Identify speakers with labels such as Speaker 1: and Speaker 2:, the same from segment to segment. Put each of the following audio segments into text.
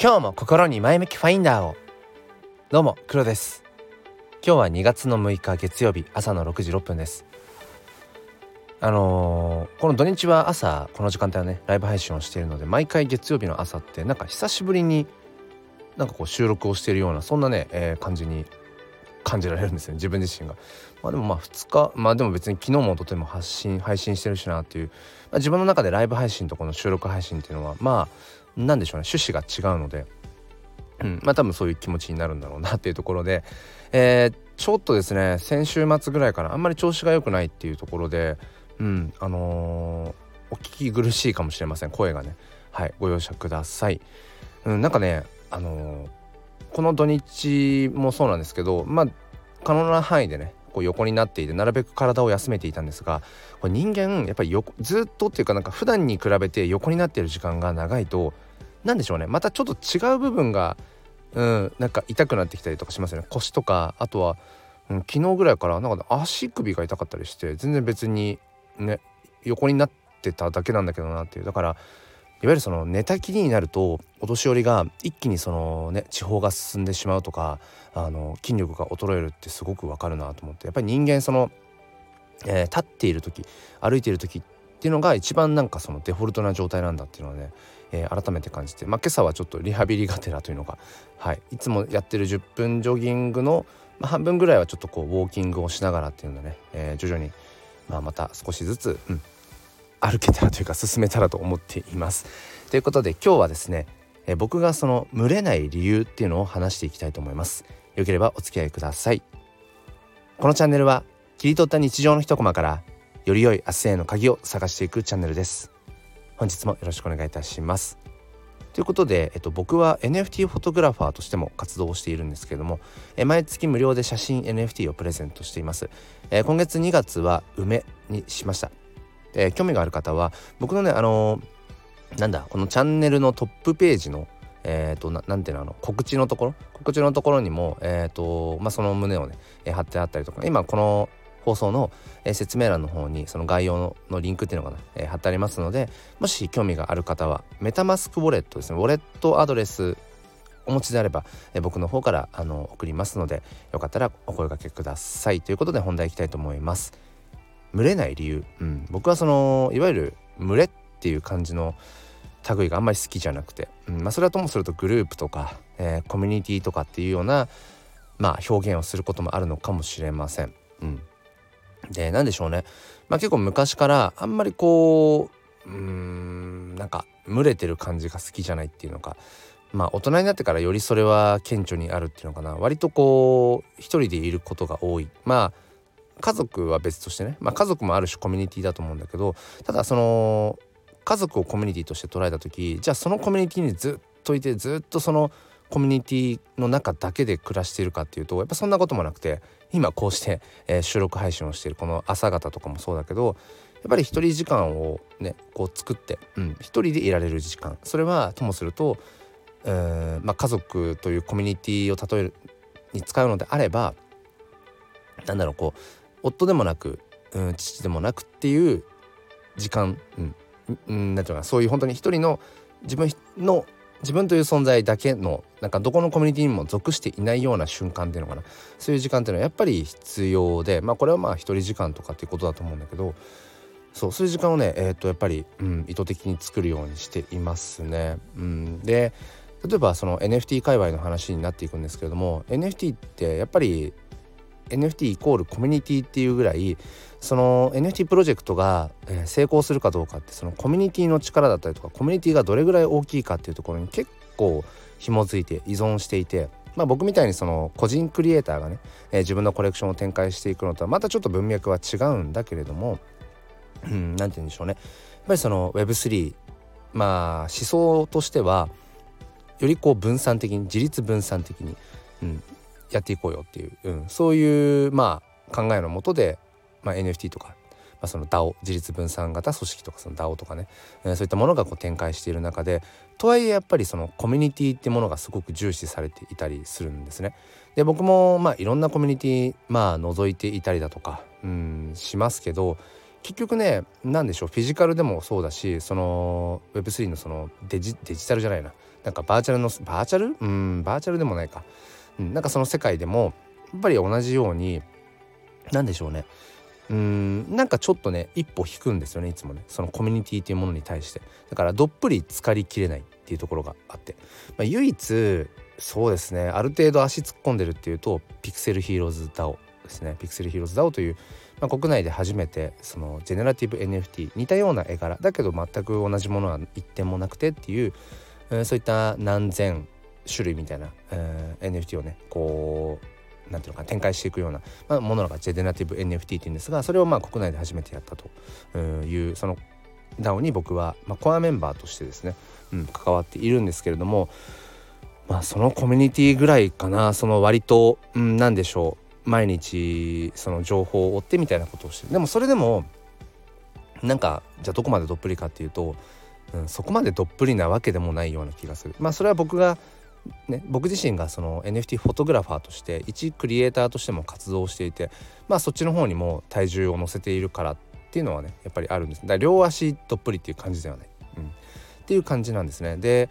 Speaker 1: 今日も心に前向きファインダーを。どうも黒です。今日は2月の6日月曜日朝の6時6分です。あのー、この土日は朝この時間帯はねライブ配信をしているので毎回月曜日の朝ってなんか久しぶりになんかこう収録をしているようなそんなね、えー、感じに感じられるんですね自分自身が。まあでもまあ2日まあでも別に昨日もとても発信配信してるしなっていう、まあ、自分の中でライブ配信とこの収録配信っていうのはまあ何でしょうね。趣旨が違うので、うん、まあ多分そういう気持ちになるんだろうなっていうところで、えー、ちょっとですね先週末ぐらいからあんまり調子が良くないっていうところでうん。あのー、お聞き苦しいかもしれません。声がね。はい。ご容赦ください。うん、なんかねあのーこの土日もそうなんですけどまあ可能な範囲でねこう横になっていてなるべく体を休めていたんですがこれ人間やっぱりずっとっていうかなんか普段に比べて横になっている時間が長いと何でしょうね。またちょっと違う部分がうんなんか痛くなってきたりとかしますよね。腰とかあとは、うん、昨日ぐらいからなんか足首が痛かったりして全然別にね横になってただけなんだけどなっていう。だからいわゆるその寝たきりになるとお年寄りが一気にそのね地方が進んでしまうとかあの筋力が衰えるってすごくわかるなと思って。やっぱり人間その、えー、立っている時歩いている時っていうのが一番なんかそのデフォルトな状態なんだっていうのはね、えー、改めて感じて、まあ、今朝はちょっとリハビリがてらというのが、はい、いつもやってる10分ジョギングの、まあ、半分ぐらいはちょっとこうウォーキングをしながらっていうのでね、えー、徐々に、まあ、また少しずつ、うん、歩けたらというか進めたらと思っています。ということで今日はですねえ僕がその群れない理由っていうのを話していきたいと思います。よければお付き合いください。このチャンネルは切り取った日常の一コマからより良い明日への鍵を探していくチャンネルです。本日もよろしくお願いいたします。ということで、えっと、僕は NFT フォトグラファーとしても活動をしているんですけども、え毎月無料で写真 NFT をプレゼントしています。え今月2月は梅にしました。え、興味がある方は僕のねあのー、なんだこのチャンネルのトップページのえーと、ななんていうのあの告知のところ？告知のところにも、えーとまあ、その胸をね、え、貼ってあったりとか今この放送の、え、説明欄の方にその概要のリンクっていうのが、ねえ、貼ってありますのでもし興味がある方はメタマスクウォレットですね。ウォレットアドレスお持ちであれば、え、僕の方からあの送りますのでよかったらお声掛けください。ということで本題いきたいと思います。群れない理由、うん、僕はそのいわゆる群れっていう感じの類があんまり好きじゃなくて、うん。まあ、それはともするとグループとか、えー、コミュニティとかっていうような、まあ、表現をすることもあるのかもしれません。うん、で何でしょうね、まあ、結構昔からあんまりこううーんなんか群れてる感じが好きじゃないっていうのか。まあ大人になってからよりそれは顕著にあるっていうのかな。割とこう一人でいることが多い。まあ家族は別としてね、まあ、家族もある種コミュニティだと思うんだけどただその家族をコミュニティとして捉えた時じゃあそのコミュニティにずっといてずっとそのコミュニティの中だけで暮らしているかっていうとやっぱそんなこともなくて今こうして、えー、収録配信をしているこの朝方とかもそうだけどやっぱり一人時間をねこう作って、うん、一人でいられる時間。それはともすると、えーまあ、家族というコミュニティを例えるに使うのであればなんだろうこう夫でもなく、うん、父でもなくっていう時間、うんうん、なんていうかなそういう本当に一人の自分の自分という存在だけのなんかどこのコミュニティにも属していないような瞬間っていうのかなそういう時間っていうのはやっぱり必要でまあこれはまあ一人時間とかっていうことだと思うんだけどそうそういう時間をねえー、っとやっぱり、うん、意図的に作るようにしていますね。うん、で例えばその NFT 界隈の話になっていくんですけれども NFT ってやっぱり NFT イコールコミュニティっていうぐらいその NFT プロジェクトが、成功するかどうかってそのコミュニティの力だったりとかコミュニティがどれぐらい大きいかっていうところに結構紐づいて依存していてまあ、僕みたいにその個人クリエイターがね、え、自分のコレクションを展開していくのとはまたちょっと文脈は違うんだけれども何、うん、て言うんでしょうね。やっぱりその Web3 まあ思想としてはよりこう分散的に自立分散的に、うん、やっていこうよっていう、うん、そういうまあ考えのもとで、まあ、NFT とか、まあ、その DAO 自立分散型組織とかその DAO とかね、えー、そういったものがこう展開している中でとはいえやっぱりそのコミュニティってものがすごく重視されていたりするんですね。で僕もまあいろんなコミュニティまあ覗いていたりだとか、うん、しますけど結局ね何でしょうフィジカルでもそうだしその Web3 のそのデジデジタルじゃないな。なんかバーチャルのバーチャル？うんバーチャルでもないか、なんかその世界でもやっぱり同じように何でしょうね。うんなんかちょっとね一歩引くんですよねいつもね。そのコミュニティというものに対して。だからどっぷり浸かりきれないっていうところがあって、まあ、唯一そうですねある程度足突っ込んでるっていうとピクセルヒーローズ DAO ですね。ピクセルヒーローズ DAO という、まあ、国内で初めてそのジェネラティブ NFT 似たような絵柄。だけど全く同じものは一点もなくてっていう、えー、そういった何千種類みたいな、えー、NFT をねこうなんていうのか展開していくような、まあ、ものがジェネラティブ NFT っていうんですがそれをまあ国内で初めてやったというその DAO に僕は、まあ、コアメンバーとしてですね、うん、関わっているんですけれどもまあそのコミュニティぐらいかなその割と、うん、何でしょう毎日その情報を追ってみたいなことをしてでもそれでもなんかじゃあどこまでどっぷりかっていうと、うん、そこまでどっぷりなわけでもないような気がする。まあそれは僕がね、僕自身がその NFT フォトグラファーとして一クリエイターとしても活動していてまあそっちの方にも体重を乗せているからっていうのはねやっぱりあるんです。だから両足どっぷりっていう感じではない、うん、っていう感じなんですね。で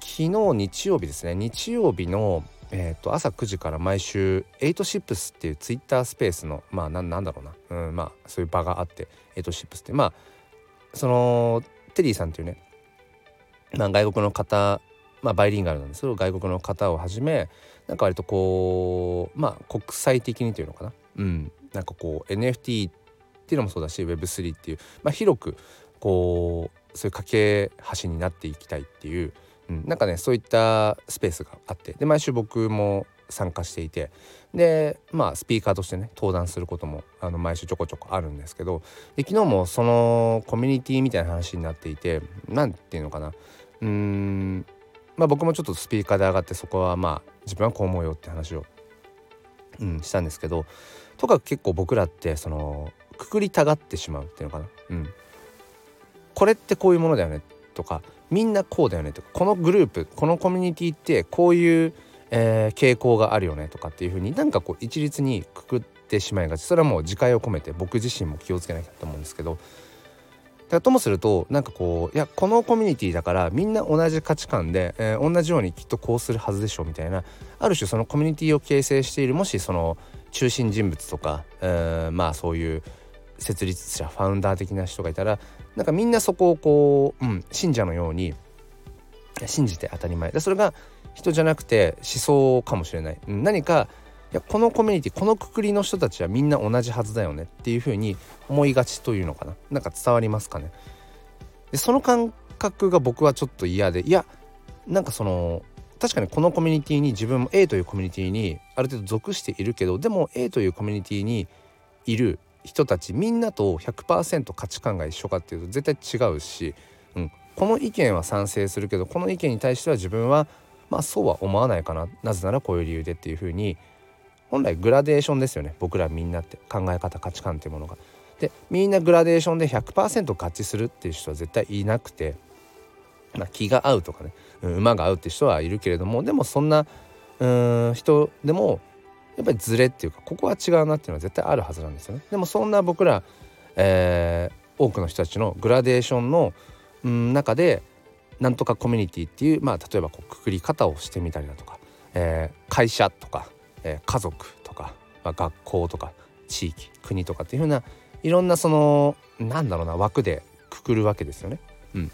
Speaker 1: 昨日日曜日ですね。日曜日の、えー、と朝9時から毎週8シップスっていうツイッタースペースのまあなんだろうな、うん、まあそういう場があって8シップスって。まあそのテリーさんっていうね、まあ、外国の方まあ、バイリンガルなんです。けど外国の方をはじめなんか割とこうまあ国際的にというのかな。うん。なんかこう NFT っていうのもそうだし Web3 っていう、まあ、広くこうそういう架け橋になっていきたいっていう、うん、なんかねそういったスペースがあって。で毎週僕も参加していて。でまあスピーカーとしてね登壇することもあの毎週ちょこちょこあるんですけど。で昨日もそのコミュニティみたいな話になっていて何て言うのかな。うーん。まあ、僕もちょっとスピーカーで上がってそこはまあ自分はこう思うよって話を、うん、したんですけどとか結構僕らってそのくくりたがってしまうっていうのかな、うん、これってこういうものだよねとかみんなこうだよねとかこのグループこのコミュニティってこういう、えー、傾向があるよねとかっていうふうになんかこう一律にくくってしまいがち。それはもう自戒を込めて僕自身も気をつけなきゃと思うんですけどだともするとなんかこういやこのコミュニティだからみんな同じ価値観で、えー、同じようにきっとこうするはずでしょうみたいなある種そのコミュニティを形成しているもしその中心人物とか、えー、まあそういう設立者ファウンダー的な人がいたらなんかみんなそこをこう、うん、信者のように信じて当たり前。でそれが人じゃなくて思想かもしれない、何かやこのコミュニティこのくくりの人たちはみんな同じはずだよねっていうふうに思いがちというのかな。なんか伝わりますかね。でその感覚が僕はちょっと嫌でいやなんかその確かにこのコミュニティに自分も A というコミュニティにある程度属しているけどでも A というコミュニティにいる人たちみんなと100%価値観が一緒かっていうと絶対違うし、うん、この意見は賛成するけどこの意見に対しては自分はまあそうは思わないかな。なぜならこういう理由でっていうふうに本来グラデーションですよね。僕らみんなって。考え方価値観っていうものが。でみんなグラデーションで100%合致するっていう人は絶対いなくて、まあ、気が合うとかね、うん、馬が合うって人はいるけれども。でもそんなうん人でもやっぱりズレっていうかここは違うなっていうのは絶対あるはずなんですよね。でもそんな僕ら、えー、多くの人たちのグラデーションの、うん、中でなんとかコミュニティっていう、まあ、例えばこうくくり方をしてみたりだとか、えー、会社とかえ、家族とか、まあ、学校とか地域国とかっていうふうないろんなそのなんだろうな枠でくくるわけですよね。うん、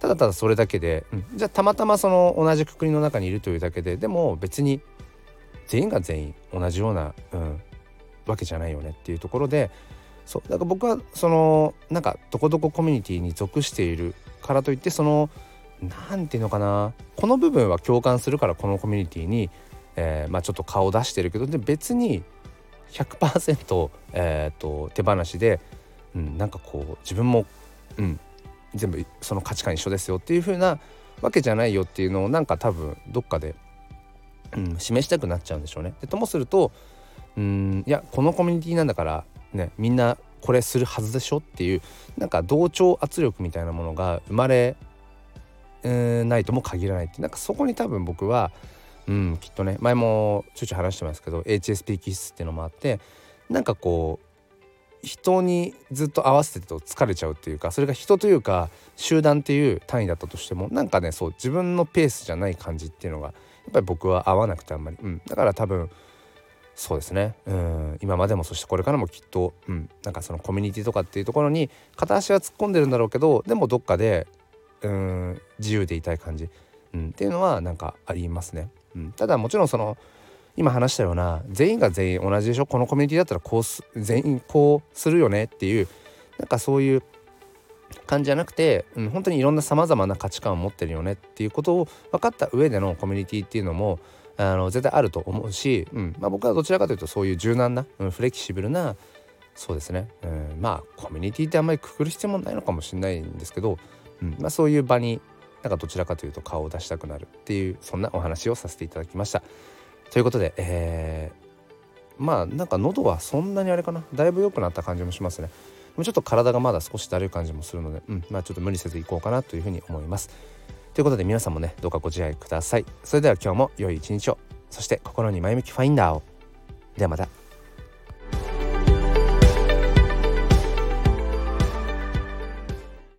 Speaker 1: ただただそれだけで、うん、じゃあたまたまその同じくくりの中にいるというだけででも別に全員が全員同じような、うん、わけじゃないよねっていうところでそうだから僕はそのなんかどこどこコミュニティに属しているからといってその何て言うのかなこの部分は共感するからこのコミュニティにえー、まあ、ちょっと顔出してるけどで別に100%、えーと、手放しで、うん、なんかこう自分も、うん、全部その価値観一緒ですよっていう風なわけじゃないよっていうのをなんか多分どっかで、うん、示したくなっちゃうんでしょうね。でともするとうんいやこのコミュニティなんだからねみんなこれするはずでしょっていうなんか同調圧力みたいなものが生まれ、ないとも限らないってなんかそこに多分僕はうんきっとね。前もちょいちょい話してますけど HSP 気質っていうのもあってなんかこう人にずっと合わせてると疲れちゃうっていうかそれが人というか集団っていう単位だったとしてもなんかねそう自分のペースじゃない感じっていうのがやっぱり僕は合わなくてあんまり、うん、だから多分そうですね。うん今までもそしてこれからもきっと、うん、なんかそのコミュニティとかっていうところに片足は突っ込んでるんだろうけどでもどっかでうん自由でいたい感じ、うん、っていうのはなんかありますね。うん、ただもちろんその今話したような全員が全員同じでしょ？このコミュニティだったらこうす全員こうするよねっていうなんかそういう感じじゃなくて、うん、本当にいろんなさまざまな価値観を持ってるよねっていうことを分かった上でのコミュニティっていうのもあの絶対あると思うし、うん。まあ、僕はどちらかというとそういう柔軟な、うん、フレキシブルなそうですね、うん、まあコミュニティってあんまりくくる必要もないのかもしれないんですけど、うん。まあ、そういう場になんかどちらかというと顔を出したくなるっていうそんなお話をさせていただきました。ということで、えー、まあなんか喉はそんなにあれかな。だいぶ良くなった感じもしますね。もうちょっと体がまだ少しだるい感じもするので、うん、まあちょっと無理せずいこうかなというふうに思います。ということで皆さんもねどうかご自愛ください。それでは今日も良い一日を。そして心に前向きファインダーを。ではまた。